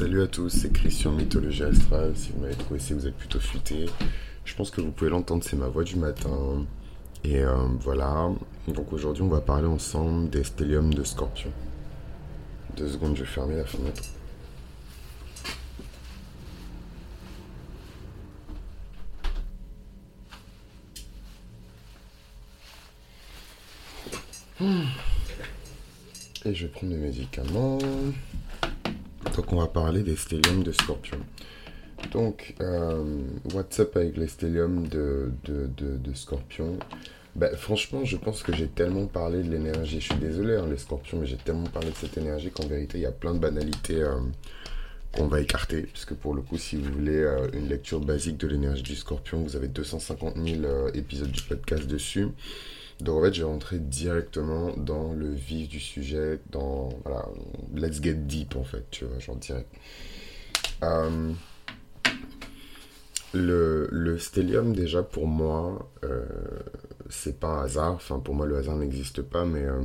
Salut à tous, c'est Christian Mythologie Astrale. Si vous m'avez trouvé, si vous êtes plutôt futé, je pense que vous pouvez l'entendre, c'est ma voix du matin. Et euh, voilà, donc aujourd'hui on va parler ensemble des stelliums de Scorpion. Deux secondes, je vais fermer la fenêtre. Et je vais prendre mes médicaments. Donc on va parler des stelliums de Scorpion. Donc, euh, what's up avec les stelliums de, de, Scorpion? Ben, Franchement, je pense que j'ai tellement parlé de l'énergie. Je suis désolé, hein, les Scorpions, mais j'ai tellement parlé de cette énergie qu'en vérité, il y a plein de banalités euh, qu'on va écarter. Puisque pour le coup, si vous voulez euh, une lecture basique de l'énergie du Scorpion, vous avez 250 000 épisodes du podcast dessus. Donc en fait, je vais rentrer directement dans le vif du sujet, dans, voilà, let's get deep en fait, tu vois, genre direct. Euh, le, le stellium, déjà pour moi, euh, c'est pas un hasard, enfin pour moi le hasard n'existe pas, mais euh,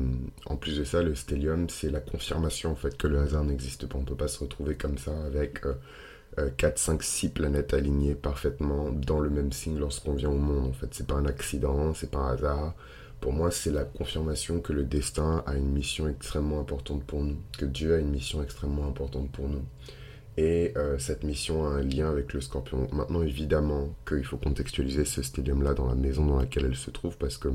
en plus de ça, le stellium, c'est la confirmation en fait que le hasard n'existe pas. On peut pas se retrouver comme ça avec 4, 5, 6 planètes alignées parfaitement dans le même signe lorsqu'on vient au monde en fait. C'est pas un accident, c'est pas un hasard pour moi, c'est la confirmation que le destin a une mission extrêmement importante pour nous, que Dieu a une mission extrêmement importante pour nous. Et euh, cette mission a un lien avec le scorpion. Maintenant, évidemment qu'il faut contextualiser ce stellium-là dans la maison dans laquelle elle se trouve, parce que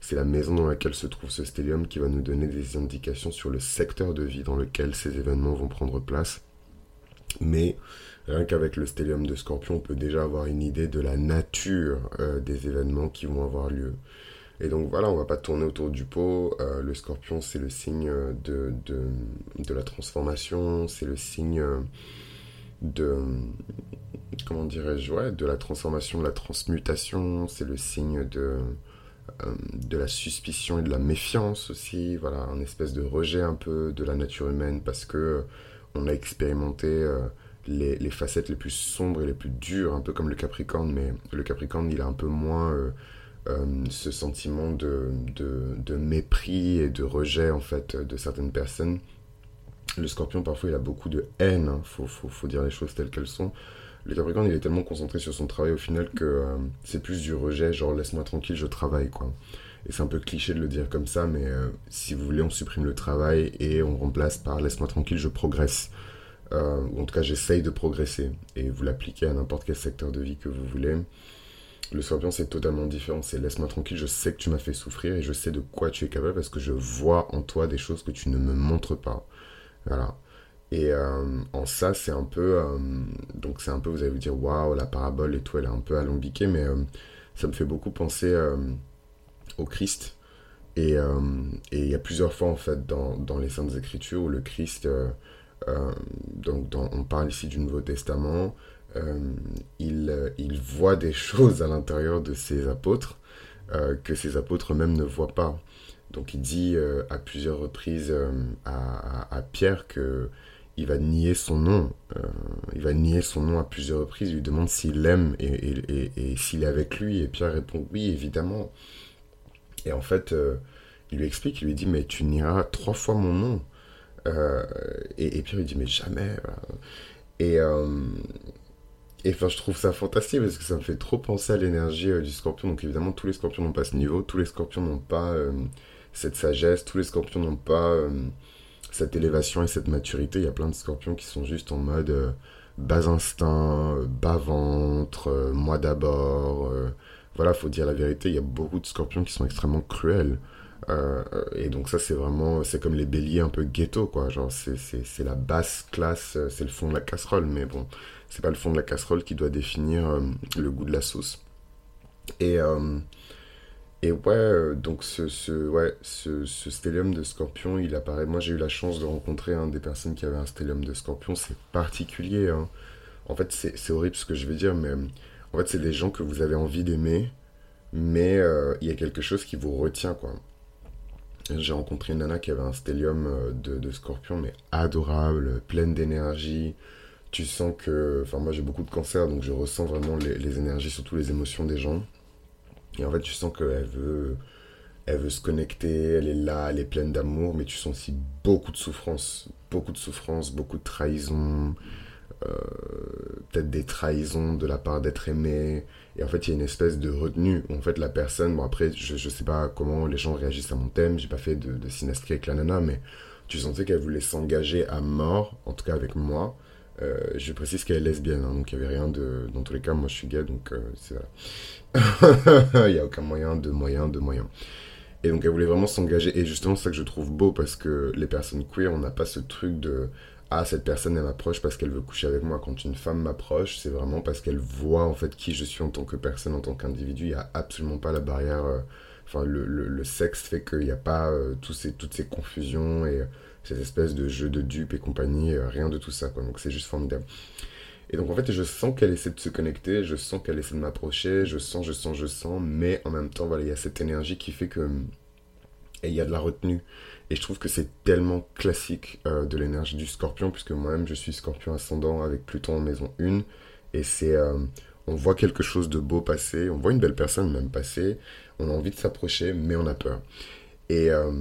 c'est la maison dans laquelle se trouve ce stellium qui va nous donner des indications sur le secteur de vie dans lequel ces événements vont prendre place. Mais rien qu'avec le stellium de scorpion, on peut déjà avoir une idée de la nature euh, des événements qui vont avoir lieu. Et donc voilà, on va pas tourner autour du pot. Euh, le scorpion, c'est le signe de, de, la transformation, c'est le signe de. Comment dirais-je ouais, De la transformation, de la transmutation, c'est le signe de. Euh, de la suspicion et de la méfiance aussi, voilà, un espèce de rejet un peu de la nature humaine parce que euh, on a expérimenté les, les, facettes les plus sombres et les plus dures, un peu comme le Capricorne, mais le Capricorne il est un peu moins euh, ce sentiment de, de, mépris et de rejet en fait de certaines personnes. Le scorpion parfois il a beaucoup de haine, hein. faut, faut, faut, dire les choses telles qu'elles sont. Le capricorne il est tellement concentré sur son travail au final que euh, c'est plus du rejet, genre laisse-moi tranquille, je travaille quoi. Et c'est un peu cliché de le dire comme ça, mais euh, si vous voulez on supprime le travail et on remplace par laisse-moi tranquille, je progresse. ou en tout cas j'essaye de progresser. Et vous l'appliquez à n'importe quel secteur de vie que vous voulez. Le scorpion, c'est totalement différent. C'est laisse-moi tranquille, je sais que tu m'as fait souffrir et je sais de quoi tu es capable parce que je vois en toi des choses que tu ne me montres pas. Voilà. Et euh, en ça, c'est un peu. Euh, donc, c'est un peu, vous allez vous dire, waouh, la parabole et tout, elle est un peu alambiquée, mais euh, ça me fait beaucoup penser au Christ. Et il y a plusieurs fois, en fait, dans, dans, les Saintes Écritures où le Christ. donc, on parle ici du Nouveau Testament. Euh, il, il, voit des choses à l'intérieur de ses apôtres euh, que ses apôtres même ne voient pas. Donc il dit euh, à plusieurs reprises à, Pierre que il va nier son nom. il va nier son nom à plusieurs reprises. Il lui demande s'il l'aime et, et, et, s'il est avec lui. Et Pierre répond oui, évidemment. Et en fait, il lui explique, il lui dit mais tu nieras trois fois mon nom. et, Pierre lui dit mais jamais. Et, et enfin, je trouve ça fantastique parce que ça me fait trop penser à l'énergie euh, du scorpion. Donc évidemment, tous les scorpions n'ont pas ce niveau, tous les scorpions n'ont pas euh, cette sagesse, tous les scorpions n'ont pas euh, cette élévation et cette maturité. Il y a plein de scorpions qui sont juste en mode bas instinct, bas ventre, moi d'abord. voilà, faut dire la vérité, il y a beaucoup de scorpions qui sont extrêmement cruels. Et donc ça c'est vraiment, c'est comme les béliers un peu ghetto quoi, genre c'est la basse classe, c'est le fond de la casserole, mais bon, c'est pas le fond de la casserole qui doit définir euh, le goût de la sauce. Et, euh, et ouais, euh, donc ce, ce, ouais, ce, ce, stellium de scorpion, il apparaît. Moi, j'ai eu la chance de rencontrer un des personnes qui avait un stellium de scorpion. C'est particulier. Hein. En fait, c'est horrible ce que je vais dire, mais en fait, c'est des gens que vous avez envie d'aimer, mais il y a quelque chose qui vous retient, quoi. J'ai rencontré une nana qui avait un stellium de, de scorpion, mais adorable, pleine d'énergie, tu sens que. Enfin, moi j'ai beaucoup de cancer, donc je ressens vraiment les, énergies, surtout les émotions des gens. Et en fait, tu sens qu'elle veut, elle veut se connecter, elle est là, elle est pleine d'amour, mais tu sens aussi beaucoup de souffrance. beaucoup de souffrance, beaucoup de trahison, euh, peut-être des trahisons de la part d'être aimé. Et en fait, il y a une espèce de retenue en fait la personne, bon après, je, je sais pas comment les gens réagissent à mon thème, j'ai pas fait de, de avec la nana, mais tu sentais qu'elle voulait s'engager à mort, en tout cas avec moi. Euh, je précise qu'elle est lesbienne, hein, donc il n'y avait rien de. Dans tous les cas, moi je suis gay, donc euh, c'est Il n'y a aucun moyen de moyen de moyen. Et donc elle voulait vraiment s'engager. Et justement, c'est ça que je trouve beau parce que les personnes queer, on n'a pas ce truc de ah cette personne elle m'approche parce qu'elle veut coucher avec moi. Quand une femme m'approche, c'est vraiment parce qu'elle voit en fait qui je suis en tant que personne, en tant qu'individu. Il n'y a absolument pas la barrière. Euh, enfin, le, le, sexe fait qu'il n'y a pas euh, ces, toutes ces confusions et euh, cette espèce de jeu de dupes et compagnie. rien de tout ça. Quoi. Donc c'est juste formidable. Et donc en fait, je sens qu'elle essaie de se connecter, je sens qu'elle essaie de m'approcher, je sens, je sens, je sens, mais en même temps, voilà, il y a cette énergie qui fait que et il y a de la retenue. Et je trouve que c'est tellement classique euh, de l'énergie du scorpion, puisque moi-même je suis scorpion ascendant avec Pluton en maison 1. Et c'est. Euh, on voit quelque chose de beau passer, on voit une belle personne même passer, on a envie de s'approcher, mais on a peur. Et euh,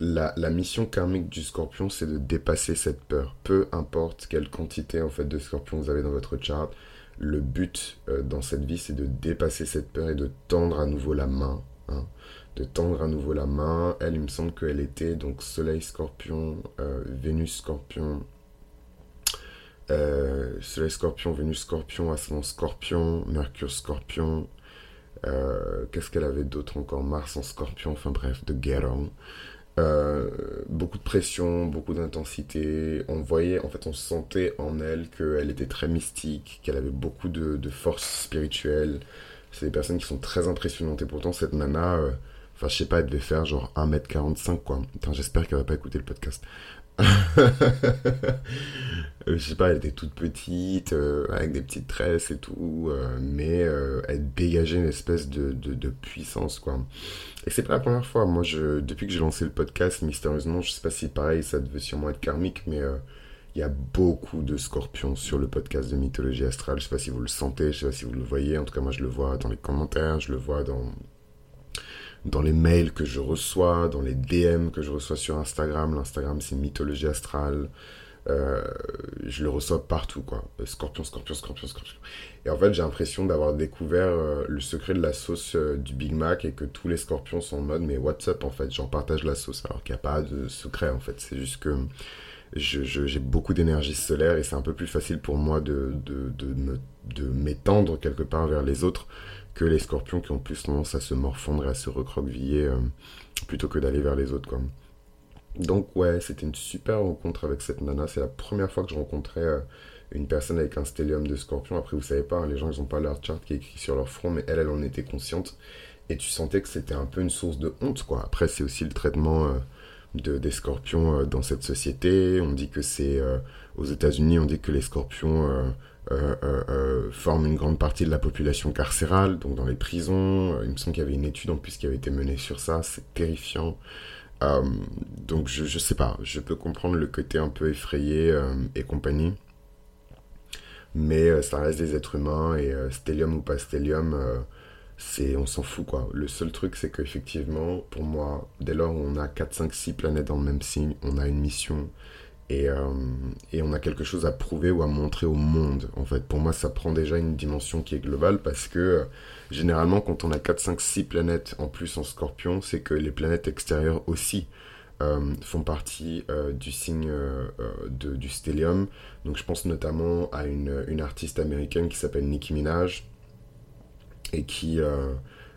la, mission karmique du scorpion, c'est de dépasser cette peur. Peu importe quelle quantité en fait de scorpion vous avez dans votre chart, le but dans cette vie, c'est de dépasser cette peur et de tendre à nouveau la main. Hein de tendre à nouveau la main. Elle, il me semble qu'elle était donc Soleil Scorpion, euh, Vénus Scorpion, euh, Soleil Scorpion, Vénus Scorpion, Ascendant Scorpion, Mercure Scorpion. Euh, qu'est-ce qu'elle avait d'autre encore? Mars en Scorpion, enfin bref, de guerre. beaucoup de pression, beaucoup d'intensité. On voyait, en fait, on sentait en elle qu'elle était très mystique, qu'elle avait beaucoup de, de force spirituelle. C'est des personnes qui sont très impressionnantes. Et pourtant, cette nana, Enfin, je sais pas, elle devait faire genre 1m45, quoi. j'espère qu'elle va pas écouter le podcast. Euh, je sais pas, elle était toute petite, euh, avec des petites tresses et tout, euh, mais elle dégageait une espèce de, de, puissance, quoi. Et c'est pas la première fois. Moi, je, depuis que j'ai lancé le podcast, mystérieusement, je sais pas si pareil, ça devait sûrement être karmique, mais il y a beaucoup de scorpions sur le podcast de Mythologie Astrale. Je sais pas si vous le sentez, je sais pas si vous le voyez. En tout cas, moi, je le vois dans les commentaires, je le vois dans dans les mails que je reçois, dans les DM que je reçois sur Instagram. L'Instagram, c'est Mythologie Astrale. Euh, je le reçois partout, quoi. Euh, scorpion, scorpion, scorpion, scorpion. Et en fait, j'ai l'impression d'avoir découvert euh, le secret de la sauce du Big Mac et que tous les scorpions sont en mode, mais what's up, en fait, j'en partage la sauce. Alors qu'il n'y a pas de secret, en fait. C'est juste que j'ai beaucoup d'énergie solaire et c'est un peu plus facile pour moi de, de, de m'étendre quelque part vers les autres que les scorpions qui ont plus tendance à se morfondre et à se recroqueviller euh, plutôt que d'aller vers les autres. Quoi. Donc ouais, c'était une super rencontre avec cette nana. C'est la première fois que je rencontrais euh, une personne avec un stellium de scorpion. Après, vous savez pas, hein, les gens, ils n'ont pas leur chart qui est écrit sur leur front, mais elle, elle en était consciente. Et tu sentais que c'était un peu une source de honte, quoi. Après, c'est aussi le traitement euh, de, des scorpions dans cette société. On dit que c'est... aux États-Unis, on dit que les scorpions forment une grande partie de la population carcérale, donc dans les prisons. Il me semble qu'il y avait une étude en plus qui avait été menée sur ça, c'est terrifiant. donc je, je sais pas, je peux comprendre le côté un peu effrayé et compagnie. Mais ça reste des êtres humains et stellium ou pas stellium, c'est, on s'en fout quoi. Le seul truc c'est qu'effectivement, pour moi, dès lors on a 4, 5, 6 planètes dans le même signe, on a une mission et, euh, et, on a quelque chose à prouver ou à montrer au monde. En fait, pour moi, ça prend déjà une dimension qui est globale parce que euh, généralement, quand on a 4, 5, 6 planètes en plus en scorpion, c'est que les planètes extérieures aussi euh, font partie du signe de, du stellium. Donc, je pense notamment à une, une artiste américaine qui s'appelle Nicki Minaj et qui.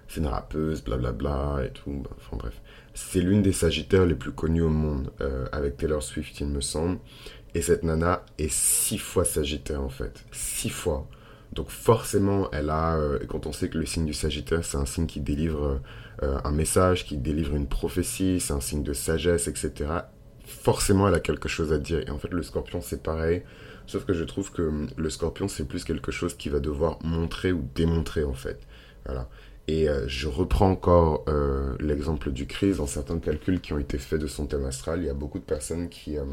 c'est une rappeuse, blablabla et tout. Enfin, bref. C'est l'une des Sagittaires les plus connues au monde, euh, avec Taylor Swift, il me semble. Et cette nana est six fois Sagittaire, en fait. Six fois. Donc forcément, elle a, euh, quand on sait que le signe du Sagittaire, c'est un signe qui délivre euh, un message, qui délivre une prophétie, c'est un signe de sagesse, etc. Forcément, elle a quelque chose à dire. Et en fait, le scorpion, c'est pareil. Sauf que je trouve que hum, le scorpion, c'est plus quelque chose qui va devoir montrer ou démontrer, en fait. Voilà. Et euh, je reprends encore euh, l'exemple du Christ dans certains calculs qui ont été faits de son thème astral. Il y a beaucoup de personnes qui, euh,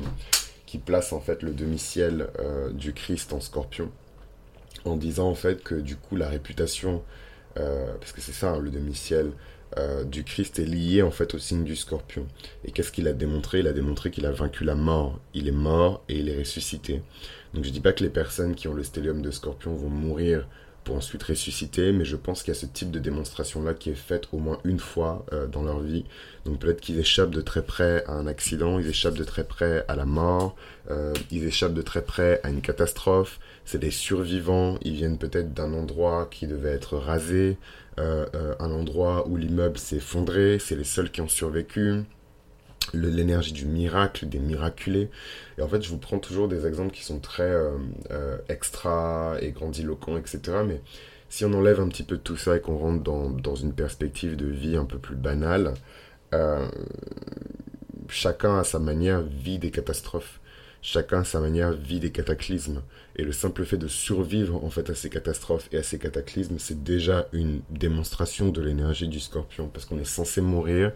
qui placent en fait le demi-ciel du Christ en scorpion en disant en fait que du coup la réputation, parce que c'est ça hein, le demi-ciel, du Christ est lié en fait au signe du scorpion. Et qu'est-ce qu'il a démontré? Il a démontré qu'il a vaincu la mort. Il est mort et il est ressuscité. Donc je dis pas que les personnes qui ont le stellium de scorpion vont mourir pour ensuite ressusciter, mais je pense qu'il y a ce type de démonstration-là qui est faite au moins une fois euh, dans leur vie. Donc peut-être qu'ils échappent de très près à un accident, ils échappent de très près à la mort, euh, ils échappent de très près à une catastrophe, c'est des survivants, ils viennent peut-être d'un endroit qui devait être rasé, euh, un endroit où l'immeuble s'est effondré, c'est les seuls qui ont survécu l'énergie du miracle, des miraculés. Et en fait, je vous prends toujours des exemples qui sont très euh, euh, extra et grandiloquents, etc. Mais si on enlève un petit peu tout ça et qu'on rentre dans, dans, une perspective de vie un peu plus banale, euh, chacun à sa manière vit des catastrophes. Chacun à sa manière vit des cataclysmes. Et le simple fait de survivre en fait à ces catastrophes et à ces cataclysmes, c'est déjà une démonstration de l'énergie du scorpion. Parce qu'on est censé mourir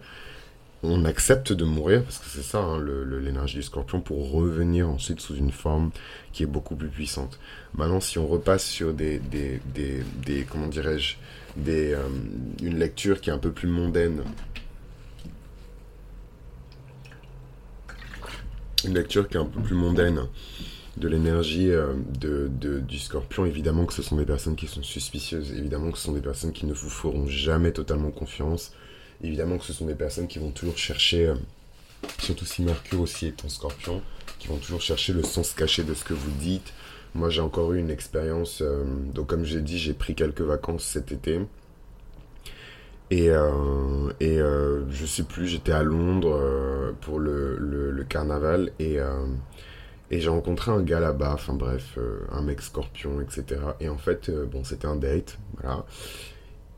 on accepte de mourir, parce que c'est ça hein, l'énergie du scorpion, pour revenir ensuite sous une forme qui est beaucoup plus puissante. Maintenant, si on repasse sur des, comment dirais-je, euh, une lecture qui est un peu plus mondaine, une lecture qui est un peu plus mondaine de l'énergie euh, du scorpion, évidemment que ce sont des personnes qui sont suspicieuses, évidemment que ce sont des personnes qui ne vous feront jamais totalement confiance, Évidemment que ce sont des personnes qui vont toujours chercher, euh, surtout si Mercure aussi est en scorpion, qui vont toujours chercher le sens caché de ce que vous dites. Moi, j'ai encore eu une expérience. Euh, donc, comme j'ai dit, j'ai pris quelques vacances cet été. Et, euh, et je sais plus, j'étais à Londres pour le, le, carnaval et, et j'ai rencontré un gars là-bas, enfin bref, un mec scorpion, etc. Et en fait, bon, c'était un date, voilà.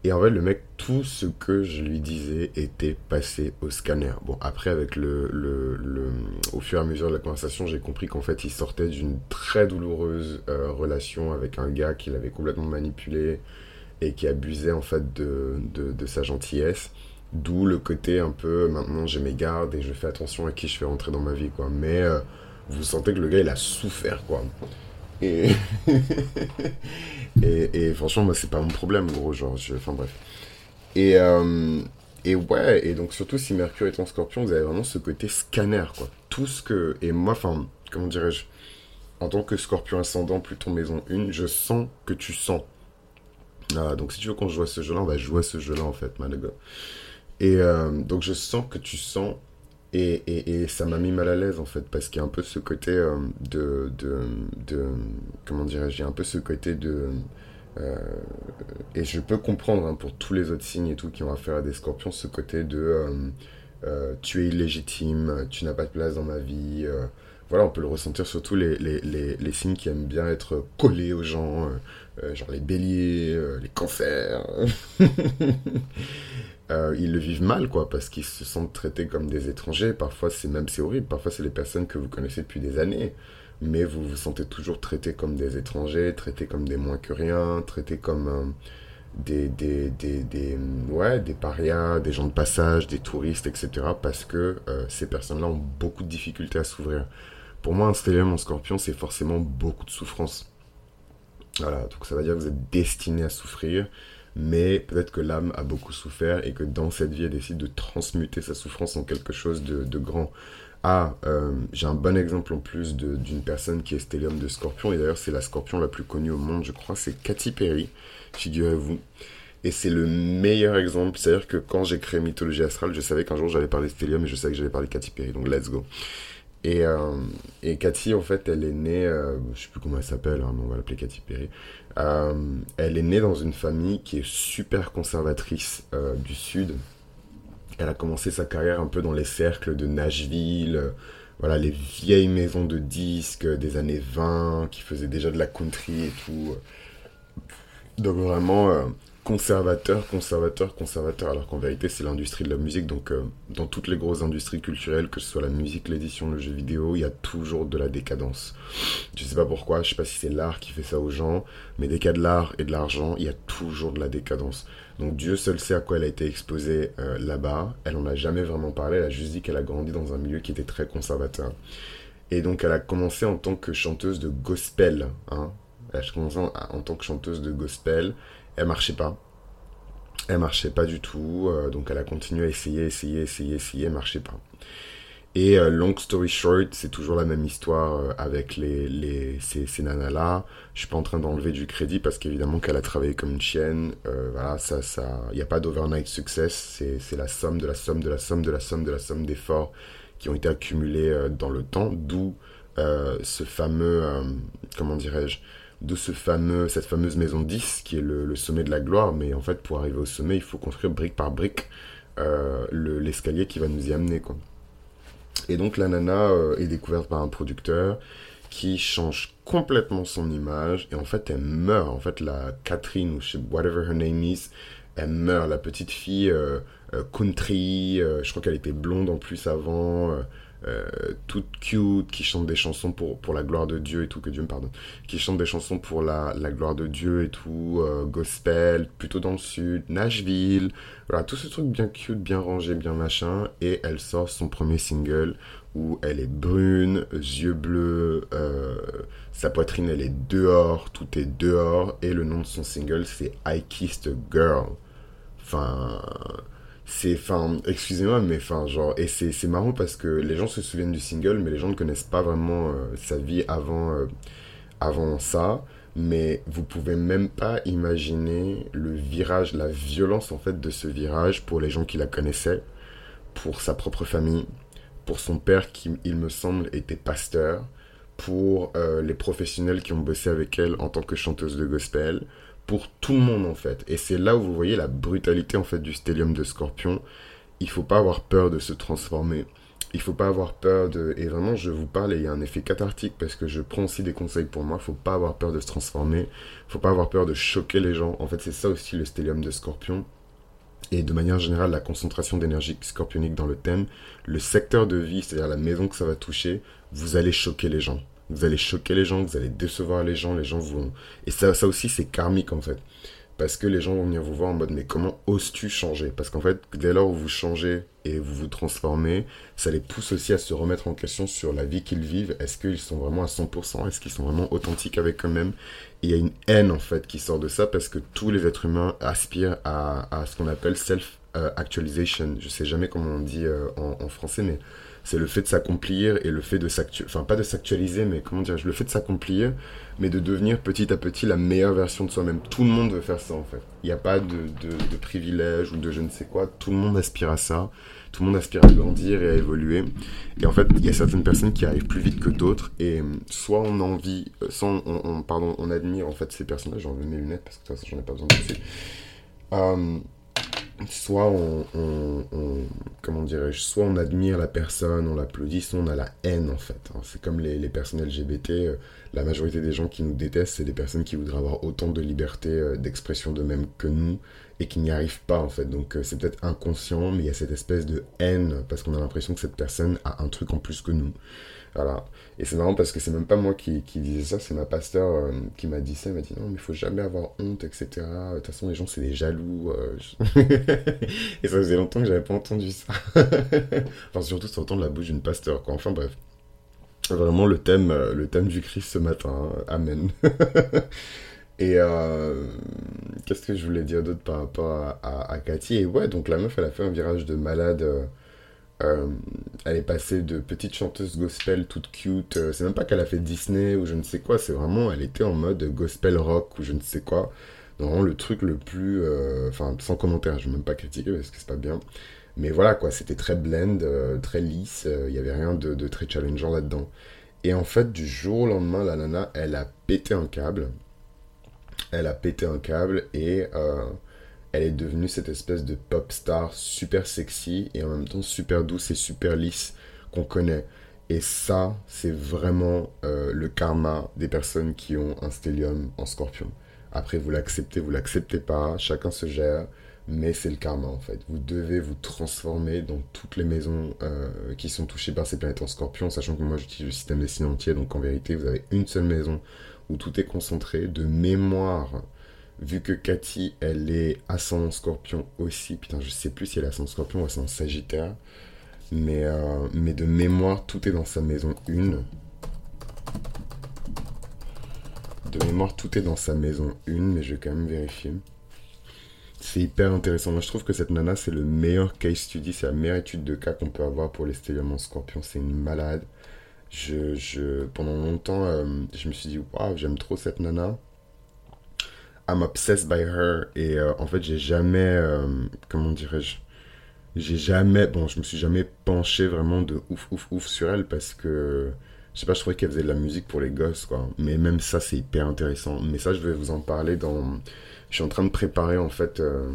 Et en fait, le mec, tout ce que je lui disais était passé au scanner. Bon, après, avec le, le, au fur et à mesure de la conversation, j'ai compris qu'en fait, il sortait d'une très douloureuse euh, relation avec un gars qu'il avait complètement manipulé et qui abusait en fait de sa gentillesse. D'où le côté un peu, maintenant j'ai mes gardes et je fais attention à qui je fais rentrer dans ma vie, quoi. Mais euh, vous sentez que le gars, il a souffert, quoi. Et, et, franchement, moi, c'est pas mon problème, gros. Genre, enfin bref. Et, euh, et ouais, et donc surtout si Mercure est en scorpion, vous avez vraiment ce côté scanner, quoi. Tout ce que. Et moi, enfin, comment dirais-je En tant que scorpion ascendant, plutôt maison 1, je sens que tu sens. Ah, donc si tu veux qu'on joue à ce jeu-là, on va jouer à ce jeu-là, en fait, gars. Et euh, donc je sens que tu sens et, et, ça m'a mis mal à l'aise en fait, parce qu'il y a un peu ce côté euh, de, de, de, Comment dirais-je un peu ce côté de. Euh, et je peux comprendre hein, pour tous les autres signes et tout qui ont affaire à des scorpions, ce côté de. Euh tu es illégitime, tu n'as pas de place dans ma vie. voilà, on peut le ressentir surtout les, les, les, les, signes qui aiment bien être collés aux gens, genre les béliers, les cancers. Euh, ils le vivent mal, quoi, parce qu'ils se sentent traités comme des étrangers. Parfois, c'est même c'est horrible. Parfois, c'est les personnes que vous connaissez depuis des années, mais vous vous sentez toujours traités comme des étrangers, traités comme des moins que rien, traités comme euh, des, des, des, des, ouais, des parias, des gens de passage, des touristes, etc. Parce que euh, ces personnes-là ont beaucoup de difficultés à s'ouvrir. Pour moi, un stellium en scorpion, c'est forcément beaucoup de souffrance. Voilà, donc ça veut dire que vous êtes destiné à souffrir mais peut-être que l'âme a beaucoup souffert et que dans cette vie, elle décide de transmuter sa souffrance en quelque chose de, grand. Ah, euh, j'ai un bon exemple en plus d'une personne qui est stellium de scorpion, et d'ailleurs c'est la scorpion la plus connue au monde, je crois, c'est Katy Perry, figurez-vous. Et c'est le meilleur exemple, c'est-à-dire que quand j'ai créé Mythologie Astrale, je savais qu'un jour j'allais parler stellium et je savais que j'allais parler Katy Perry, donc let's go. Et, euh, et Cathy, en fait, elle est née, euh, je sais plus comment elle s'appelle, hein, mais on va l'appeler Cathy Perry. Euh, elle est née dans une famille qui est super conservatrice euh, du Sud. Elle a commencé sa carrière un peu dans les cercles de Nashville, voilà, les vieilles maisons de disques des années 20 qui faisaient déjà de la country et tout. Donc vraiment, conservateur, conservateur, conservateur, alors qu'en vérité c'est l'industrie de la musique, donc euh, dans toutes les grosses industries culturelles, que ce soit la musique, l'édition, le jeu vidéo, il y a toujours de la décadence. Je sais pas pourquoi, je sais pas si c'est l'art qui fait ça aux gens, mais y a de l'art et de l'argent, il y a toujours de la décadence. Donc Dieu seul sait à quoi elle a été exposée euh, là-bas, elle en a jamais vraiment parlé, elle a juste dit qu'elle a grandi dans un milieu qui était très conservateur. Et donc elle a commencé en tant que chanteuse de gospel, hein. Elle a commencé en tant que chanteuse de gospel, elle marchait pas. Elle marchait pas du tout, euh, donc elle a continué à essayer, essayer, essayer, essayer, elle marchait pas. Et euh, long story short, c'est toujours la même histoire euh, avec les, les, ces, ces nanas-là. Je suis pas en train d'enlever du crédit parce qu'évidemment qu'elle a travaillé comme une chienne. Voilà, ça, ça, il n'y a pas d'overnight success. C'est, c'est la somme de la somme de la somme de la somme de la somme d'efforts qui ont été accumulés dans le temps. D'où ce fameux, comment dirais-je, de ce fameux, cette fameuse maison 10 qui est le, sommet de la gloire. Mais en fait, pour arriver au sommet, il faut construire brique par brique euh, le, l'escalier qui va nous y amener, quoi. Et donc la nana euh, est découverte par un producteur qui change complètement son image et en fait elle meurt. En fait la Catherine ou je sais, whatever her name is, elle meurt. La petite fille euh, country, je crois qu'elle était blonde en plus avant, euh, toute cute, qui chante des chansons pour, pour la gloire de Dieu et tout, que Dieu me pardonne, qui chante des chansons pour la, la gloire de Dieu et tout, euh, gospel, plutôt dans le sud, Nashville, voilà, tout ce truc bien cute, bien rangé, bien machin, et elle sort son premier single où elle est brune, yeux bleus, euh, sa poitrine elle est dehors, tout est dehors, et le nom de son single c'est I Kissed a Girl. Enfin, c'est, enfin, excusez-moi, mais enfin, genre, et c'est, c'est marrant parce que les gens se souviennent du single, mais les gens ne connaissent pas vraiment euh, sa vie avant, euh, avant ça. Mais vous pouvez même pas imaginer le virage, la violence en fait de ce virage pour les gens qui la connaissaient, pour sa propre famille, pour son père qui, il me semble, était pasteur, pour euh, les professionnels qui ont bossé avec elle en tant que chanteuse de gospel, pour tout le monde en fait. Et c'est là où vous voyez la brutalité en fait du Stellium de Scorpion. Il faut pas avoir peur de se transformer. Il faut pas avoir peur de... Et vraiment, je vous parle et il y a un effet cathartique parce que je prends aussi des conseils pour moi. Il faut pas avoir peur de se transformer. Il faut pas avoir peur de choquer les gens. En fait, c'est ça aussi le Stellium de Scorpion et de manière générale la concentration d'énergie scorpionique dans le thème, le secteur de vie, c'est-à-dire la maison que ça va toucher, vous allez choquer les gens. Vous allez choquer les gens, vous allez décevoir les gens, les gens vont... Et ça, ça aussi, c'est karmique en fait. Parce que les gens vont venir vous voir en mode, mais comment oses-tu changer? Parce qu'en fait, dès lors où vous changez et vous vous transformez, ça les pousse aussi à se remettre en question sur la vie qu'ils vivent. Est-ce qu'ils sont vraiment à 100% Est-ce qu'ils sont vraiment authentiques avec eux-mêmes? Il y a une haine en fait qui sort de ça parce que tous les êtres humains aspirent à, ce qu'on appelle self-actualization. Je sais jamais comment on dit euh, en français, mais c'est le fait de s'accomplir et le fait de s'actualiser, enfin pas de s'actualiser, mais comment dire, le fait de s'accomplir, mais de devenir petit à petit la meilleure version de soi-même. Tout le monde veut faire ça en fait. Il n'y a pas de, de, de privilège ou de je ne sais quoi, tout le monde aspire à ça, tout le monde aspire à grandir et à évoluer. Et en fait, il y a certaines personnes qui arrivent plus vite que d'autres, et euh, soit on envie, euh, soit on, on- pardon, on admire en fait ces personnages, j'enlève mes lunettes parce que de toute façon j'en ai pas besoin dessus. Euh, soit on, comment dirais-je, soit on admire la personne, on l'applaudit, soit on a la haine en fait. hein. C'est comme les, les personnes LGBT, euh, la majorité des gens qui nous détestent, c'est des personnes qui voudraient avoir autant de liberté euh, d'expression d'eux-mêmes que nous et qui n'y arrivent pas en fait. Donc euh, c'est peut-être inconscient, mais il y a cette espèce de haine parce qu'on a l'impression que cette personne a un truc en plus que nous. Voilà. Et c'est marrant parce que c'est même pas moi qui, disais ça, c'est ma pasteur euh, qui m'a dit ça. Elle m'a dit non, mais il faut jamais avoir honte, etc. De toute façon, les gens, c'est des jaloux. euh, Et ça faisait longtemps que j'avais pas entendu ça. enfin, surtout s'entendre la bouche d'une pasteur, quoi. Enfin, bref. Vraiment le thème, euh, le thème du Christ ce matin. hein. Amen. Et qu'est-ce que je voulais dire d'autre par rapport à, à Cathy? Et ouais, donc la meuf, elle a fait un virage de malade. Euh, elle est passée de petite chanteuse gospel toute cute. euh, c'est même pas qu'elle a fait Disney ou je ne sais quoi. C'est vraiment, elle était en mode gospel rock ou je ne sais quoi. Donc, Vraiment le truc le plus. euh, Enfin, sans commentaire, je vais même pas critiquer parce que c'est pas bien. Mais voilà quoi, c'était très blend, très lisse. Il y avait rien de, de très challengeant là-dedans. Et en fait, du jour au lendemain, la nana, elle a pété un câble. Elle a pété un câble et elle est devenue cette espèce de pop star super sexy et en même temps super douce et super lisse qu'on connaît. Et ça, c'est vraiment euh, le karma des personnes qui ont un stellium en scorpion. Après, vous l'acceptez, vous l'acceptez pas, chacun se gère, mais c'est le karma en fait. Vous devez vous transformer dans toutes les maisons euh, qui sont touchées par ces planètes en scorpion, sachant que moi j'utilise le système dessinée entier, donc en vérité, vous avez une seule maison où tout est concentré de mémoire vu que Cathy, elle est ascendant scorpion aussi, putain, je sais plus si elle est ascendant scorpion ou ascendant sagittaire, mais, euh, de mémoire, tout est dans sa maison 1. De mémoire, tout est dans sa maison 1, mais je vais quand même vérifier. c'est hyper intéressant. Moi, je trouve que cette nana, c'est le meilleur case study, c'est la meilleure étude de cas qu'on peut avoir pour les stellium en scorpion. C'est une malade. Je, je, pendant longtemps, euh, je me suis dit, waouh, j'aime trop cette nana. I'm obsessed by her. Et euh, en fait, j'ai jamais, euh, comment dirais-je, j'ai jamais, bon, je me suis jamais penché vraiment de ouf, ouf, ouf sur elle parce que, je sais pas, je trouvais qu'elle faisait de la musique pour les gosses, quoi. Mais même ça, c'est hyper intéressant. Mais ça, je vais vous en parler dans, je suis en train de préparer, en fait, euh,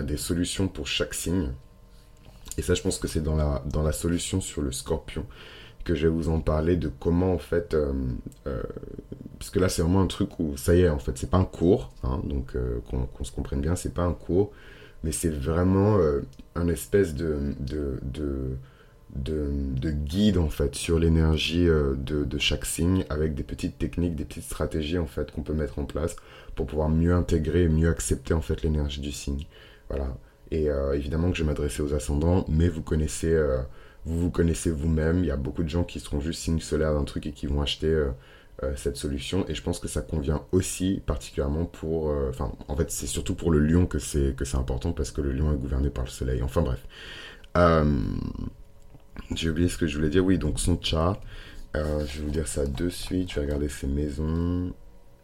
des solutions pour chaque signe. Et ça, je pense que c'est dans la, dans la solution sur le scorpion que je vais vous en parler de comment, en fait, parce que là c'est vraiment un truc où ça y est en fait c'est pas un cours hein, donc qu'on se comprenne bien c'est pas un cours mais c'est vraiment euh, un espèce de, de, de, de, guide en fait sur l'énergie euh, de, chaque signe avec des petites techniques, des petites stratégies en fait qu'on peut mettre en place pour pouvoir mieux intégrer et mieux accepter en fait l'énergie du signe. Voilà. Et euh, évidemment que je vais m'adresser aux ascendants, mais vous connaissez, vous vous connaissez vous-même. Il y a beaucoup de gens qui seront juste signe solaire d'un truc et qui vont acheter euh, cette solution. Et je pense que ça convient aussi particulièrement pour euh, enfin en fait c'est surtout pour le lion que c'est important parce que le lion est gouverné par le soleil. Enfin bref. Euh, j'ai oublié ce que je voulais dire. Oui donc son chart je vais vous dire ça de suite. Je vais regarder ses maisons.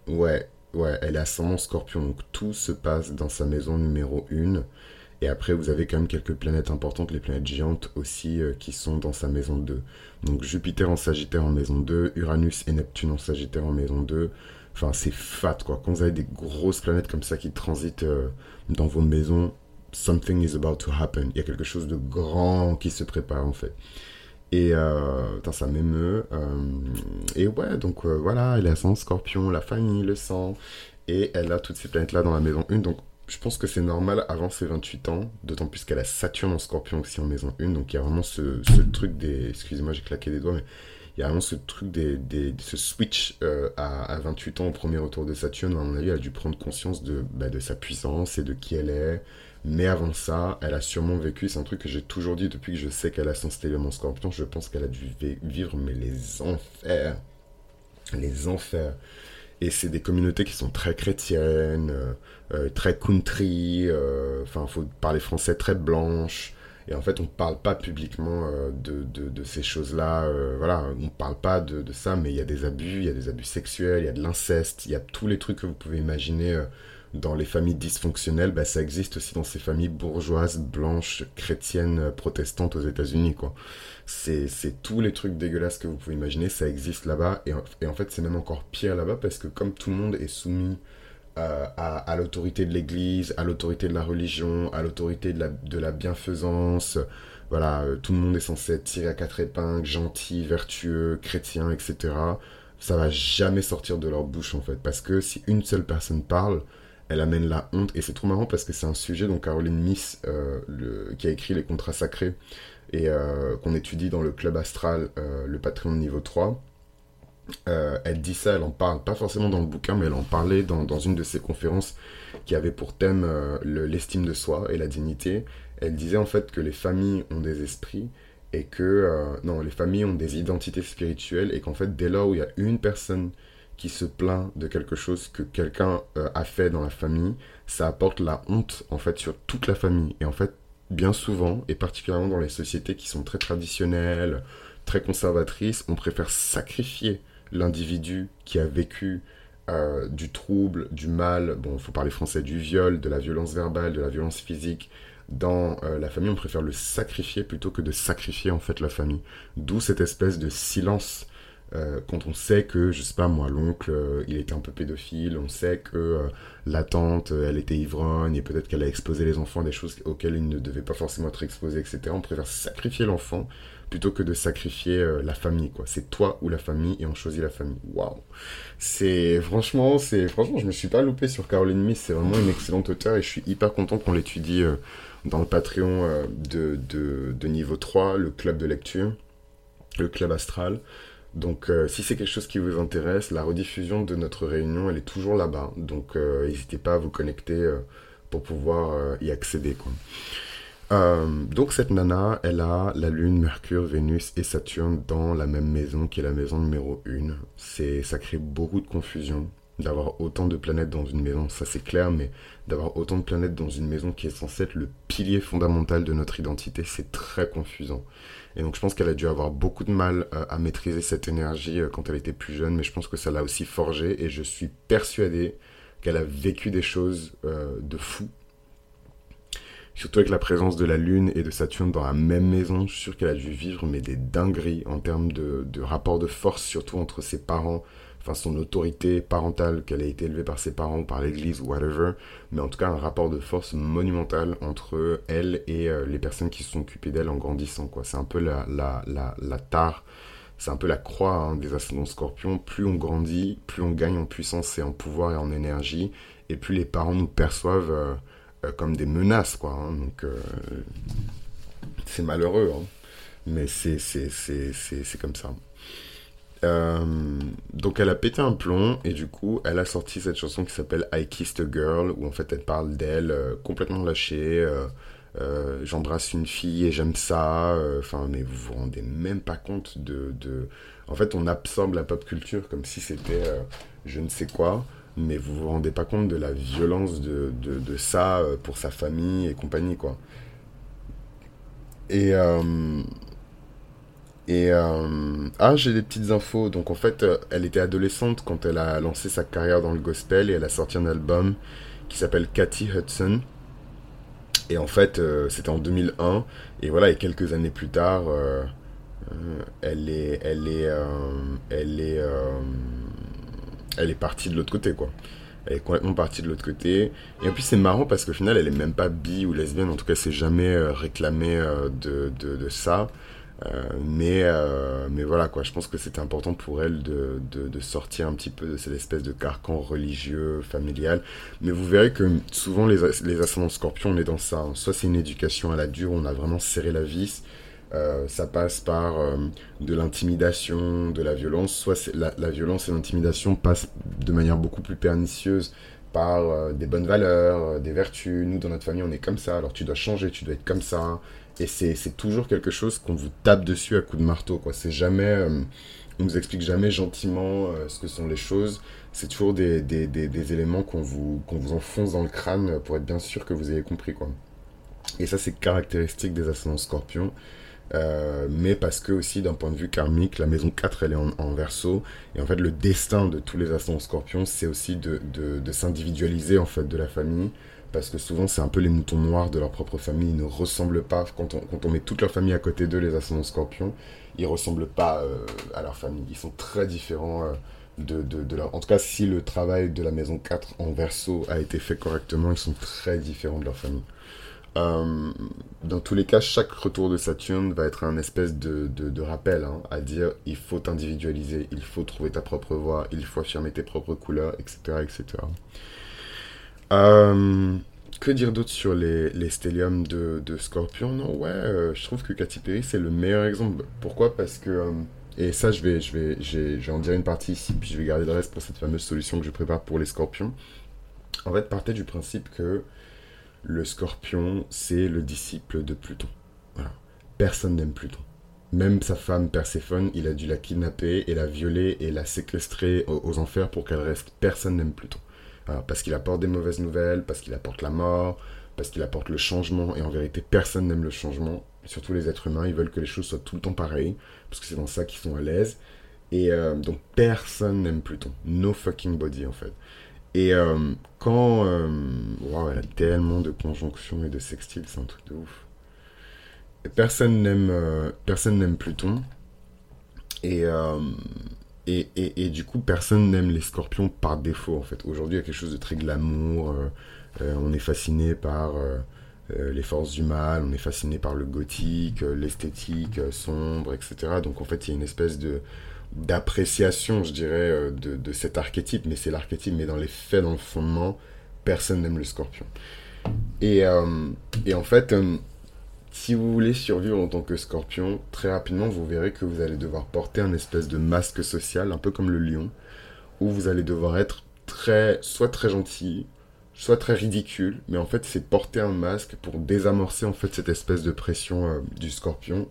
Ouais ouais elle est ascendant scorpion donc tout se passe dans sa maison numéro 1 et après, vous avez quand même quelques planètes importantes, les planètes géantes aussi, euh, qui sont dans sa maison 2. Donc Jupiter en Sagittaire en maison 2, Uranus et Neptune en Sagittaire en maison 2. Enfin, c'est fat, quoi. Quand vous avez des grosses planètes comme ça qui transitent euh, dans vos maisons, something is about to happen. Il y a quelque chose de grand qui se prépare, en fait. Et euh, ça m'émeut. Euh, et ouais, donc voilà, elle a son scorpion, la famille, le sang. Et elle a toutes ces planètes-là dans la maison 1. Donc je pense que c'est normal avant ses 28 ans, d'autant plus qu'elle a Saturne en scorpion aussi en maison 1, donc il y a vraiment ce, truc des... Excusez-moi, j'ai claqué des doigts, mais il y a vraiment ce truc des... des ce switch euh, à, 28 ans au premier retour de Saturne, à mon avis, elle a dû prendre conscience de, bah, de sa puissance et de qui elle est. Mais avant ça, elle a sûrement vécu, c'est un truc que j'ai toujours dit depuis que je sais qu'elle a son en scorpion, je pense qu'elle a dû vivre mais les enfers. Les enfers. Et c'est des communautés qui sont très chrétiennes, euh, très country, euh, enfin, faut parler français très blanche. Et en fait, on ne parle pas publiquement de, de, de, ces choses-là. voilà, on ne parle pas de, ça, mais il y a des abus, il y a des abus sexuels, il y a de l'inceste, il y a tous les trucs que vous pouvez imaginer dans les familles dysfonctionnelles. Bah, ça existe aussi dans ces familles bourgeoises, blanches, chrétiennes, protestantes aux États-Unis, quoi. C'est, tous les trucs dégueulasses que vous pouvez imaginer, ça existe là-bas. Et, en fait, c'est même encore pire là-bas parce que comme tout le monde est soumis euh, à, l'autorité de l'Église, à l'autorité de la religion, à l'autorité de la, bienfaisance, voilà, euh, tout le monde est censé être tiré à quatre épingles, gentil, vertueux, chrétien, etc. Ça va jamais sortir de leur bouche en fait. Parce que si une seule personne parle, elle amène la honte. Et c'est trop marrant parce que c'est un sujet dont Caroline Miss, euh, qui a écrit Les contrats sacrés, et qu'on étudie dans le club astral, le Patreon niveau 3. Euh, elle dit ça, elle en parle, pas forcément dans le bouquin, mais elle en parlait dans, dans une de ses conférences qui avait pour thème l'estime de soi et la dignité. Elle disait en fait que les familles ont des esprits et que non, les familles ont des identités spirituelles et qu'en fait dès lors où il y a une personne qui se plaint de quelque chose que quelqu'un a fait dans la famille, ça apporte la honte en fait sur toute la famille et en fait bien souvent, et particulièrement dans les sociétés qui sont très traditionnelles, très conservatrices, on préfère sacrifier l'individu qui a vécu euh, du trouble, du mal, bon, il faut parler français, du viol, de la violence verbale, de la violence physique dans euh, la famille, on préfère le sacrifier plutôt que de sacrifier en fait la famille. D'où cette espèce de silence euh, quand on sait que, je sais pas moi, l'oncle, il était un peu pédophile, on sait que la tante, elle était ivrogne, et peut-être qu'elle a exposé les enfants à des choses auxquelles ils ne devaient pas forcément être exposés, etc. On préfère sacrifier l'enfant plutôt que de sacrifier la famille, quoi. C'est toi ou la famille, et on choisit la famille. Waouh C'est, franchement, c'est, franchement, je me suis pas loupé sur Caroline Miss, c'est vraiment une excellente auteure, et je suis hyper content qu'on l'étudie dans le Patreon de, de, de niveau 3, le club de lecture, le club astral. Donc euh, si c'est quelque chose qui vous intéresse, la rediffusion de notre réunion, elle est toujours là-bas. Donc euh, n'hésitez pas à vous connecter euh, pour pouvoir y accéder. Donc cette nana, elle a la Lune, Mercure, Vénus et Saturne dans la même maison qui est la maison numéro 1. Ça crée beaucoup de confusion. d'avoir autant de planètes dans une maison, ça c'est clair, mais d'avoir autant de planètes dans une maison qui est censée être le pilier fondamental de notre identité, c'est très confusant. Et donc je pense qu'elle a dû avoir beaucoup de mal euh, à maîtriser cette énergie euh, quand elle était plus jeune, mais je pense que ça l'a aussi forgée et je suis persuadé qu'elle a vécu des choses euh, de fou. Surtout avec la présence de la Lune et de Saturne dans la même maison, je suis sûr qu'elle a dû vivre mais des dingueries en termes de, de rapport de force, surtout entre ses parents, enfin son autorité parentale, qu'elle a été élevée par ses parents ou par l'église ou whatever, mais en tout cas un rapport de force monumental entre elle et euh, les personnes qui se sont occupées d'elle en grandissant. quoi. C'est un peu la, la, la, la c'est un peu la croix hein, des ascendants scorpions. Plus on grandit, plus on gagne en puissance et en pouvoir et en énergie, et plus les parents nous perçoivent euh, comme des menaces. quoi. Hein. donc c'est malheureux, hein. mais c'est comme ça. Euh, donc elle a pété un plomb et du coup elle a sorti cette chanson qui s'appelle I Kissed a Girl où en fait elle parle d'elle euh, complètement lâchée. Euh, j'embrasse une fille et j'aime ça. Enfin mais vous vous rendez même pas compte de, de... En fait on absorbe la pop culture comme si c'était je ne sais quoi. Mais vous vous rendez pas compte de la violence de, de, ça pour sa famille et compagnie quoi. Et et euh, ah, j'ai des petites infos. Donc en fait, euh, elle était adolescente quand elle a lancé sa carrière dans le gospel et elle a sorti un album qui s'appelle Cathy Hudson. Et en fait, euh, c'était en 2001. Et voilà, et quelques années plus tard, elle est, elle est, elle est, elle est partie de l'autre côté, quoi. Elle est complètement partie de l'autre côté. Et en plus, c'est marrant parce qu'au final, elle est même pas bi ou lesbienne. En tout cas, c'est jamais réclamé de, de, de, ça. Euh, mais, euh, mais voilà, quoi, je pense que c'était important pour elle de, de, de, sortir un petit peu de cette espèce de carcan religieux, familial. Mais vous verrez que souvent, les, les ascendants scorpions, on est dans ça. Hein. Soit c'est une éducation à la dure, on a vraiment serré la vis. Euh, ça passe par euh, de l'intimidation, de la violence, soit la, violence et l'intimidation passent de manière beaucoup plus pernicieuse par euh, des bonnes valeurs, des vertus. Nous, dans notre famille, on est comme ça, alors tu dois changer, tu dois être comme ça. Et c'est toujours quelque chose qu'on vous tape dessus à coups de marteau. quoi. C'est jamais. On nous explique jamais gentiment ce que sont les choses. C'est toujours des, éléments qu'on vous, qu'on vous enfonce dans le crâne pour être bien sûr que vous ayez compris. Et ça, c'est caractéristique des ascendants scorpions. Euh, mais parce que aussi d'un point de vue karmique, la maison 4 elle est en, verso. Et en fait le destin de tous les ascendants scorpions c'est aussi de, de, s'individualiser en fait de la famille. Parce que souvent c'est un peu les moutons noirs de leur propre famille, ils ne ressemblent pas, quand on, quand on met toute leur famille à côté d'eux, les ascendants scorpions, ils ressemblent pas euh, à leur famille, ils sont très différents euh, de, de, de, leur... En tout cas, si le travail de la maison 4 en verso a été fait correctement, ils sont très différents de leur famille. Euh, dans tous les cas, chaque retour de Saturne va être un espèce de, de, rappel hein, à dire il faut t'individualiser, il faut trouver ta propre voie, il faut affirmer tes propres couleurs, etc. etc. Euh, que dire d'autre sur les, les stelliums de, de Scorpion? Non, ouais, euh, je trouve que Katy Perry, c'est le meilleur exemple. Pourquoi? Parce que... Et ça, je vais, je, vais, je vais en dire une partie ici, puis je vais garder le reste pour cette fameuse solution que je prépare pour les scorpions. En fait, partez du principe que le scorpion, c'est le disciple de Pluton. Personne n'aime Pluton. Même sa femme Perséphone, il a dû la kidnapper et la violer et la séquestrer aux, aux enfers pour qu'elle reste. Personne n'aime Pluton parce qu'il apporte des mauvaises nouvelles, parce qu'il apporte la mort, parce qu'il apporte le changement. Et en vérité, personne n'aime le changement. surtout les êtres humains, ils veulent que les choses soient tout le temps pareilles, parce que c'est dans ça qu'ils sont à l'aise. Et euh, donc personne n'aime Pluton. No fucking body en fait. Et euh, quand... Euh, wow, elle a tellement de conjonctions et de sextiles, c'est un truc de ouf. personne n'aime personne n'aime Pluton. Et, et, et, et, du coup, personne n'aime les scorpions par défaut, en fait. Aujourd'hui, il y a quelque chose de très glamour. Euh, euh, on est fasciné par euh, euh, les forces du mal, on est fasciné par le gothique, euh, l'esthétique sombre, etc. Donc, en fait, il y a une espèce de d'appréciation, je dirais, de, de cet archétype. Mais c'est l'archétype, mais dans les faits, dans le fondement, personne n'aime le scorpion. Et, et en fait si vous voulez survivre en tant que scorpion, très rapidement, vous verrez que vous allez devoir porter un espèce de masque social, un peu comme le lion, où vous allez devoir être très, soit très gentil, soit très ridicule, mais en fait, c'est porter un masque pour désamorcer en fait cette espèce de pression euh, du scorpion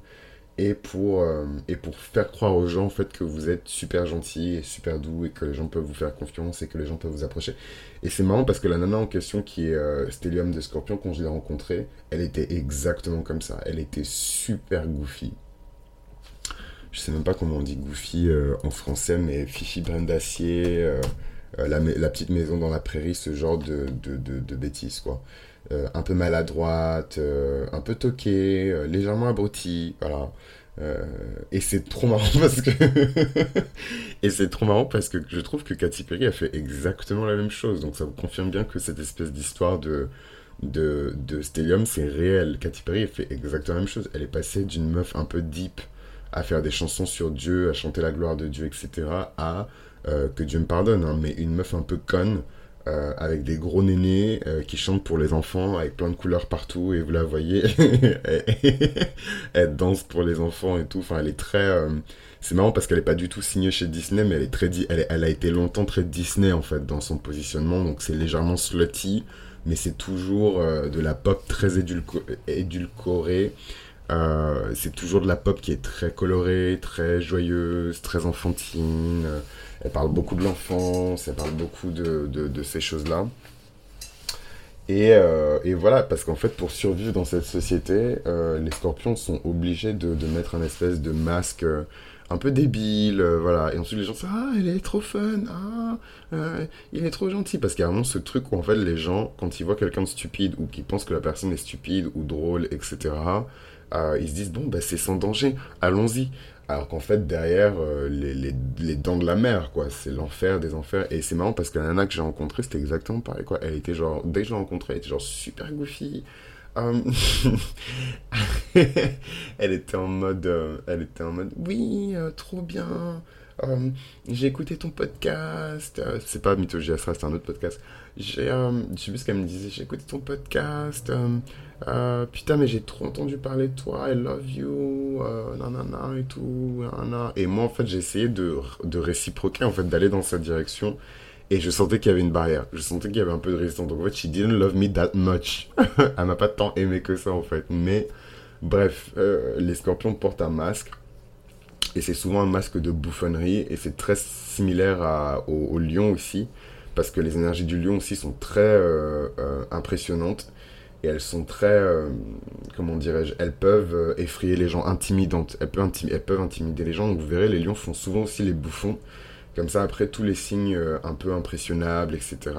et pour, euh, et pour faire croire aux gens en fait que vous êtes super gentil et super doux et que les gens peuvent vous faire confiance et que les gens peuvent vous approcher. Et c'est marrant parce que la nana en question qui est euh, Stellium de Scorpion, quand je l'ai rencontrée, elle était exactement comme ça. Elle était super goofy. Je sais même pas comment on dit goofy euh, en français, mais Fifi Brin d'acier, la, petite maison dans la prairie, ce genre de, de, de bêtises quoi. Euh, un peu maladroite, euh, un peu toquée, euh, légèrement abrutie, voilà. et c'est trop marrant parce que et c'est trop marrant parce que je trouve que Katy Perry a fait exactement la même chose. Donc ça vous confirme bien que cette espèce d'histoire de de, de Stellium c'est réel. Katy Perry a fait exactement la même chose. Elle est passée d'une meuf un peu deep à faire des chansons sur Dieu à chanter la gloire de Dieu etc à que Dieu me pardonne hein, mais une meuf un peu conne euh, avec des gros nénés euh, qui chantent pour les enfants avec plein de couleurs partout et vous la voyez elle danse pour les enfants et tout. Enfin elle est très euh, c'est marrant parce qu'elle est pas du tout signée chez Disney mais elle est très elle, a été longtemps très Disney en fait dans son positionnement. Donc c'est légèrement slutty mais c'est toujours de la pop très édulcorée. C'est toujours de la pop qui est très colorée très joyeuse très enfantine elle parle beaucoup de l'enfance, elle parle beaucoup de, ces choses-là. Et, euh, et, voilà, parce qu'en fait, pour survivre dans cette société, euh, les scorpions sont obligés de, de, mettre un espèce de masque euh, un peu débile, voilà. Et ensuite, les gens disent Ah, elle est trop fun, ah, il est trop gentil. Parce qu'il y a vraiment ce truc où, en fait, les gens, quand ils voient quelqu'un de stupide ou qui pensent que la personne est stupide ou drôle, etc., ils se disent Bon, bah, c'est sans danger, allons-y. Alors qu'en fait, derrière, euh, les, les, les, dents de la mer, quoi. C'est l'enfer des enfers. Et c'est marrant parce que la nana que j'ai rencontrée, c'était exactement pareil, quoi. Elle était genre, dès que je l'ai rencontrée, elle était genre super goofy. Um, elle était en mode, euh, elle était en mode, oui, euh, trop bien. J'ai écouté ton podcast. c'est pas Mythologie Astra, c'est un autre podcast. J'ai, je sais plus ce qu'elle me disait. J'ai écouté ton podcast. Euh, putain, mais j'ai trop entendu parler de toi, I love you, euh, nanana et tout, nanana. Et moi, en fait, j'ai essayé de, de réciproquer, en fait, d'aller dans cette direction. Et je sentais qu'il y avait une barrière. Je sentais qu'il y avait un peu de résistance. Donc, en fait, she didn't love me that much. Elle m'a pas tant aimé que ça, en fait. Mais, bref, euh, les scorpions portent un masque. Et c'est souvent un masque de bouffonnerie. Et c'est très similaire au, lion aussi. Parce que les énergies du lion aussi sont très euh, euh, impressionnantes et elles sont très, comment dirais-je, elles peuvent effrayer les gens, intimidantes. Elles peuvent, elles peuvent, intimider les gens. Donc vous verrez, les lions font souvent aussi les bouffons. Comme ça, après, tous les signes euh, un peu impressionnables, etc.,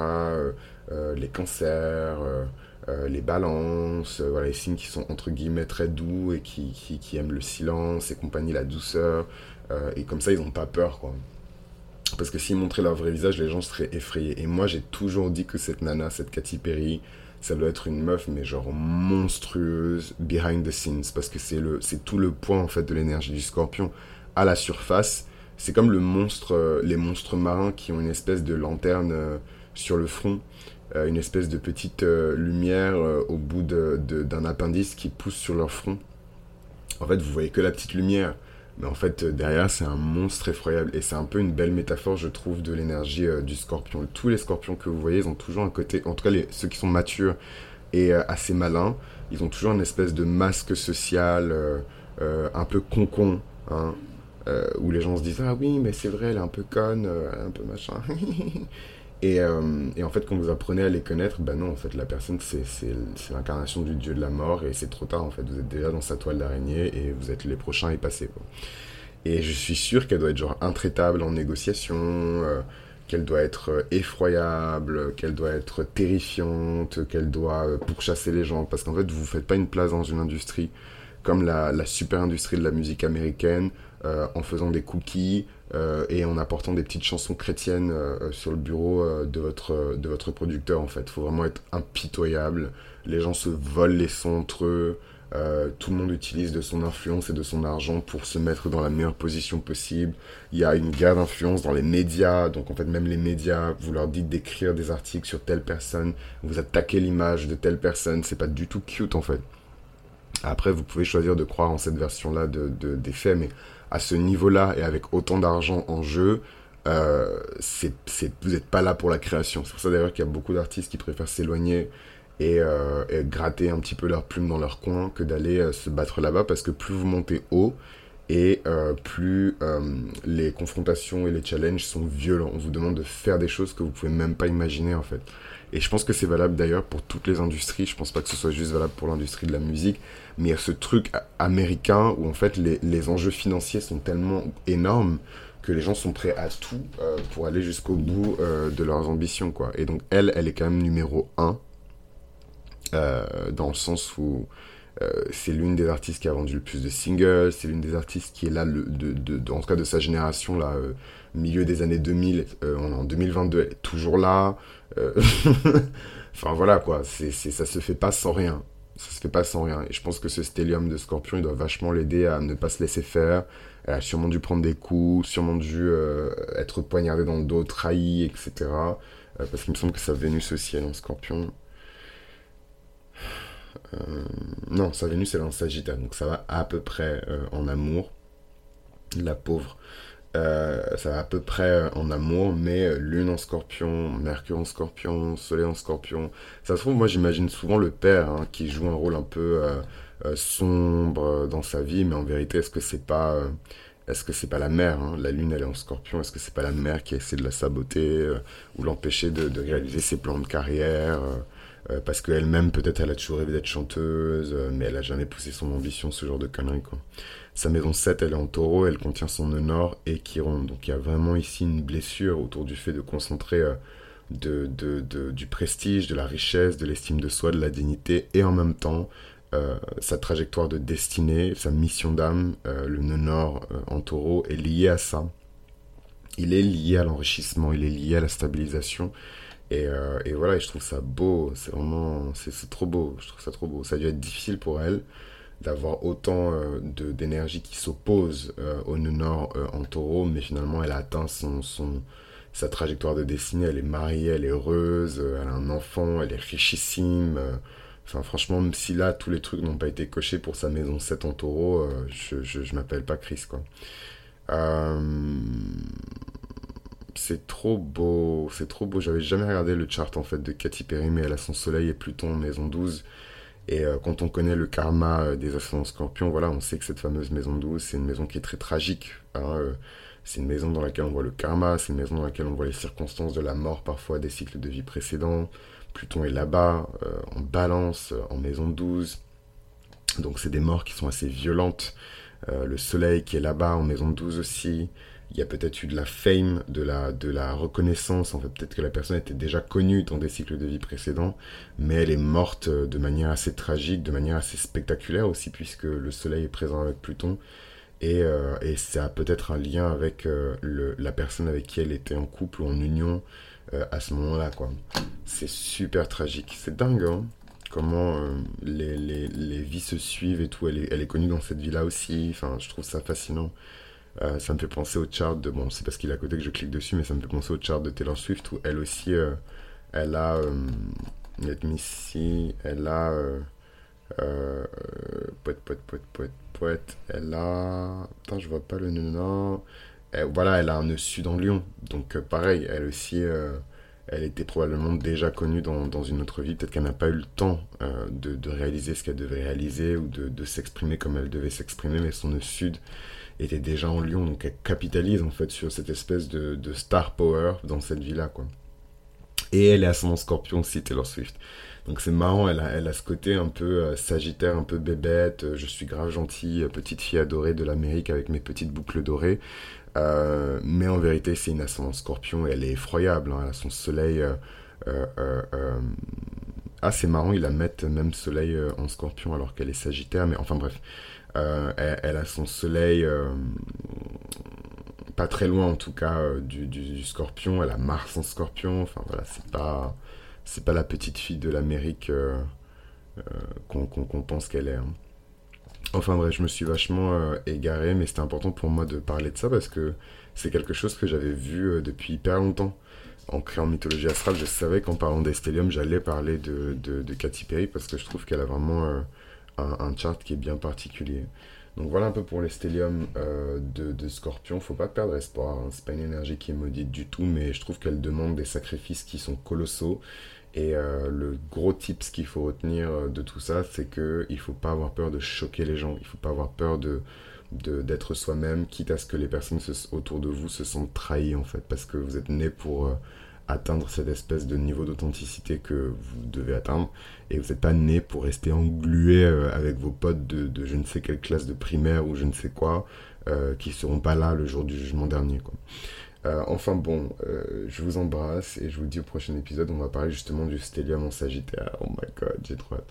les cancers, les balances, voilà, les signes qui sont entre guillemets très doux et qui, qui, aiment le silence et compagnie, la douceur. et comme ça, ils n'ont pas peur, quoi. Parce que s'ils montraient leur vrai visage, les gens seraient effrayés. Et moi, j'ai toujours dit que cette nana, cette Katy Perry, ça doit être une meuf, mais genre monstrueuse, behind the scenes, parce que c'est tout le point en fait de l'énergie du scorpion. À la surface, c'est comme le monstre, euh, les monstres marins qui ont une espèce de lanterne euh, sur le front, euh, une espèce de petite lumière au bout d'un appendice qui pousse sur leur front. En fait, vous voyez que la petite lumière. Mais en fait, derrière, c'est un monstre effroyable. Et c'est un peu une belle métaphore, je trouve, de l'énergie du scorpion. Tous les scorpions que vous voyez, ils ont toujours un côté, en tout cas les, ceux qui sont matures et assez malins, ils ont toujours une espèce de masque social, un peu concon, hein, où les gens se disent Ah oui, mais c'est vrai, elle est un peu conne, un peu machin. Et, euh, et, en fait, quand vous apprenez à les connaître, ben non, en fait, la personne, c'est l'incarnation du dieu de la mort et c'est trop tard, en fait. Vous êtes déjà dans sa toile d'araignée et vous êtes les prochains passer. Quoi. Et je suis sûr qu'elle doit être genre intraitable en négociation, euh, qu'elle doit être euh, effroyable, qu'elle doit être terrifiante, qu'elle doit pourchasser les gens. Parce qu'en fait, vous ne faites pas une place dans une industrie comme la, super industrie de la musique américaine en faisant des cookies, euh, et en apportant des petites chansons chrétiennes euh, sur le bureau euh, de, votre, de votre producteur en fait. Il faut vraiment être impitoyable. Les gens se volent les sons entre eux. tout le monde utilise de son influence et de son argent pour se mettre dans la meilleure position possible. Il y a une guerre d'influence dans les médias. Donc en fait même les médias, vous leur dites d'écrire des articles sur telle personne. Vous attaquez l'image de telle personne. C'est pas du tout cute en fait. Après vous pouvez choisir de croire en cette version-là de, de, des faits. Mais à ce niveau-là et avec autant d'argent en jeu, euh, vous n'êtes pas là pour la création. C'est pour ça d'ailleurs qu'il y a beaucoup d'artistes qui préfèrent s'éloigner et, gratter un petit peu leurs plumes dans leur coin que d'aller se battre là-bas parce que plus vous montez haut et plus les confrontations et les challenges sont violents. On vous demande de faire des choses que vous pouvez même pas imaginer en fait. Et je pense que c'est valable d'ailleurs pour toutes les industries. Je pense pas que ce soit juste valable pour l'industrie de la musique, mais il y a ce truc américain où en fait les, les enjeux financiers sont tellement énormes que les gens sont prêts à tout euh, pour aller jusqu'au bout euh, de leurs ambitions quoi. Et donc elle, elle est quand même numéro 1 euh, dans le sens où c'est l'une des artistes qui a vendu le plus de singles, c'est l'une des artistes qui est là, le, en tout cas de sa génération, là, milieu des années 2000, on est en 2022, elle est toujours là. enfin voilà quoi, c'est, ça se fait pas sans rien ça se fait pas sans rien. Et je pense que ce stellium de Scorpion, il doit vachement l'aider à ne pas se laisser faire. Elle a sûrement dû prendre des coups, sûrement dû euh, être poignardée dans le dos, trahi, etc. Euh, parce qu'il me semble que sa Vénus aussi, elle en Scorpion. Euh, non, sa Vénus, est en Sagittaire, donc ça va à peu près en amour. La pauvre. Euh, ça va à peu près euh, en amour, mais euh, Lune en scorpion, Mercure en scorpion, Soleil en scorpion. Ça se trouve, moi j'imagine souvent le père hein, qui joue un rôle un peu sombre dans sa vie, mais en vérité, est-ce que c'est pas. est-ce que c'est pas la mère hein? La lune, elle est en scorpion. Est-ce que c'est pas la mère qui essaie de la saboter ou l'empêcher de, réaliser ses plans de carrière Parce qu'elle-même, peut-être, elle a toujours rêvé d'être chanteuse, mais elle a jamais poussé son ambition, ce genre de conneries, quoi. Sa maison 7, elle est en taureau, elle contient son nœud nord et Chiron. Donc il y a vraiment ici une blessure autour du fait de concentrer euh, du prestige, de la richesse, de l'estime de soi, de la dignité et en même temps euh, sa trajectoire de destinée, sa mission d'âme, euh, le nœud nord en taureau est lié à ça. Il est lié à l'enrichissement, il est lié à la stabilisation. Et, et, voilà, je trouve ça beau, c'est vraiment, c'est trop beau, je trouve ça trop beau. Ça a dû être difficile pour elle, d'avoir autant euh, d'énergie qui s'oppose euh, au nœud euh, en taureau, mais finalement elle a atteint son, son, sa trajectoire de destinée, elle est mariée, elle est heureuse, elle a un enfant, elle est richissime. Enfin franchement, même si là tous les trucs n'ont pas été cochés pour sa maison 7 en taureau, je, je, je m'appelle pas Chris quoi. C'est trop beau, c'est trop beau. J'avais jamais regardé le chart en fait de Katy Perry, mais elle a son soleil et Pluton en maison 12. Et euh, quand on connaît le karma euh, des ascendants scorpions, voilà, on sait que cette fameuse maison douce, c'est une maison qui est très tragique. Hein, euh, c'est une maison dans laquelle on voit le karma, c'est une maison dans laquelle on voit les circonstances de la mort parfois des cycles de vie précédents. Pluton est là-bas, en balance, en maison 12. Donc c'est des morts qui sont assez violentes. le soleil qui est là-bas en maison 12 aussi il y a peut-être eu de la fame, de la, de la reconnaissance, en fait. Peut-être que la personne était déjà connue dans des cycles de vie précédents, mais elle est morte euh, de manière assez tragique, de manière assez spectaculaire aussi, puisque le Soleil est présent avec Pluton, et, euh, et ça a peut-être un lien avec euh, la personne avec qui elle était en couple ou en union à ce moment-là, quoi. C'est super tragique, c'est dingue, hein comment les, les, les, vies se suivent et tout, elle est, elle est connue dans cette vie-là aussi, enfin je trouve ça fascinant. Euh, ça me fait penser au chart de. Bon, c'est parce qu'il est à côté que je clique dessus, mais ça me fait penser au chart de Taylor Swift où elle aussi, euh, elle a. let me see, elle a. Euh, poète, poète, poète, poète, poète. Elle a. Attends, je vois pas le nom. voilà, elle a un nœud sud en Lyon. Donc, pareil, elle aussi. elle était probablement déjà connue dans, dans une autre vie. Peut-être qu'elle n'a pas eu le temps de, de, réaliser ce qu'elle devait réaliser ou de, de s'exprimer comme elle devait s'exprimer, mais son nœud sud était déjà en Lyon, donc elle capitalise en fait sur cette espèce de, star power dans cette vie-là, quoi. Et elle est son scorpion aussi, Taylor Swift. Donc c'est marrant, elle a, elle a ce côté un peu euh, sagittaire, un peu bébête, euh, je suis grave gentille, euh, petite fille adorée de l'Amérique avec mes petites boucles dorées. mais en vérité, c'est une ascendance scorpion et elle est effroyable. Hein, elle a son soleil. ah, c'est marrant, il la met même soleil en scorpion alors qu'elle est sagittaire, mais enfin bref. Euh, elle, a son soleil euh, pas très loin en tout cas euh, du, scorpion. Elle a Mars en scorpion. Enfin voilà, c'est pas, c'est pas la petite fille de l'Amérique qu'on pense qu'elle est. Hein. Enfin bref, je me suis vachement égaré, mais c'était important pour moi de parler de ça parce que c'est quelque chose que j'avais vu depuis hyper longtemps. En créant Mythologie Astrale, je savais qu'en parlant d'Estellium, j'allais parler de, de, de, Katy Perry parce que je trouve qu'elle a vraiment un, chart qui est bien particulier. Donc voilà un peu pour les stellium euh, de, Scorpion. Faut pas perdre espoir. Hein. C'est pas une énergie qui est maudite du tout, mais je trouve qu'elle demande des sacrifices qui sont colossaux. Et euh, le gros tips qu'il faut retenir euh, de tout ça, c'est qu'il ne faut pas avoir peur de choquer les gens. Il faut pas avoir peur de d'être soi-même, quitte à ce que les personnes autour de vous se sentent trahies en fait, parce que vous êtes né pour atteindre cette espèce de niveau d'authenticité que vous devez atteindre, et vous n'êtes pas né pour rester englué avec vos potes de, je ne sais quelle classe de primaire ou je ne sais quoi, qui seront pas là le jour du jugement dernier. Quoi. Euh, enfin bon, euh, je vous embrasse et je vous dis au prochain épisode, on va parler justement du stellium en Sagittaire. Oh my god, j'ai trop hâte.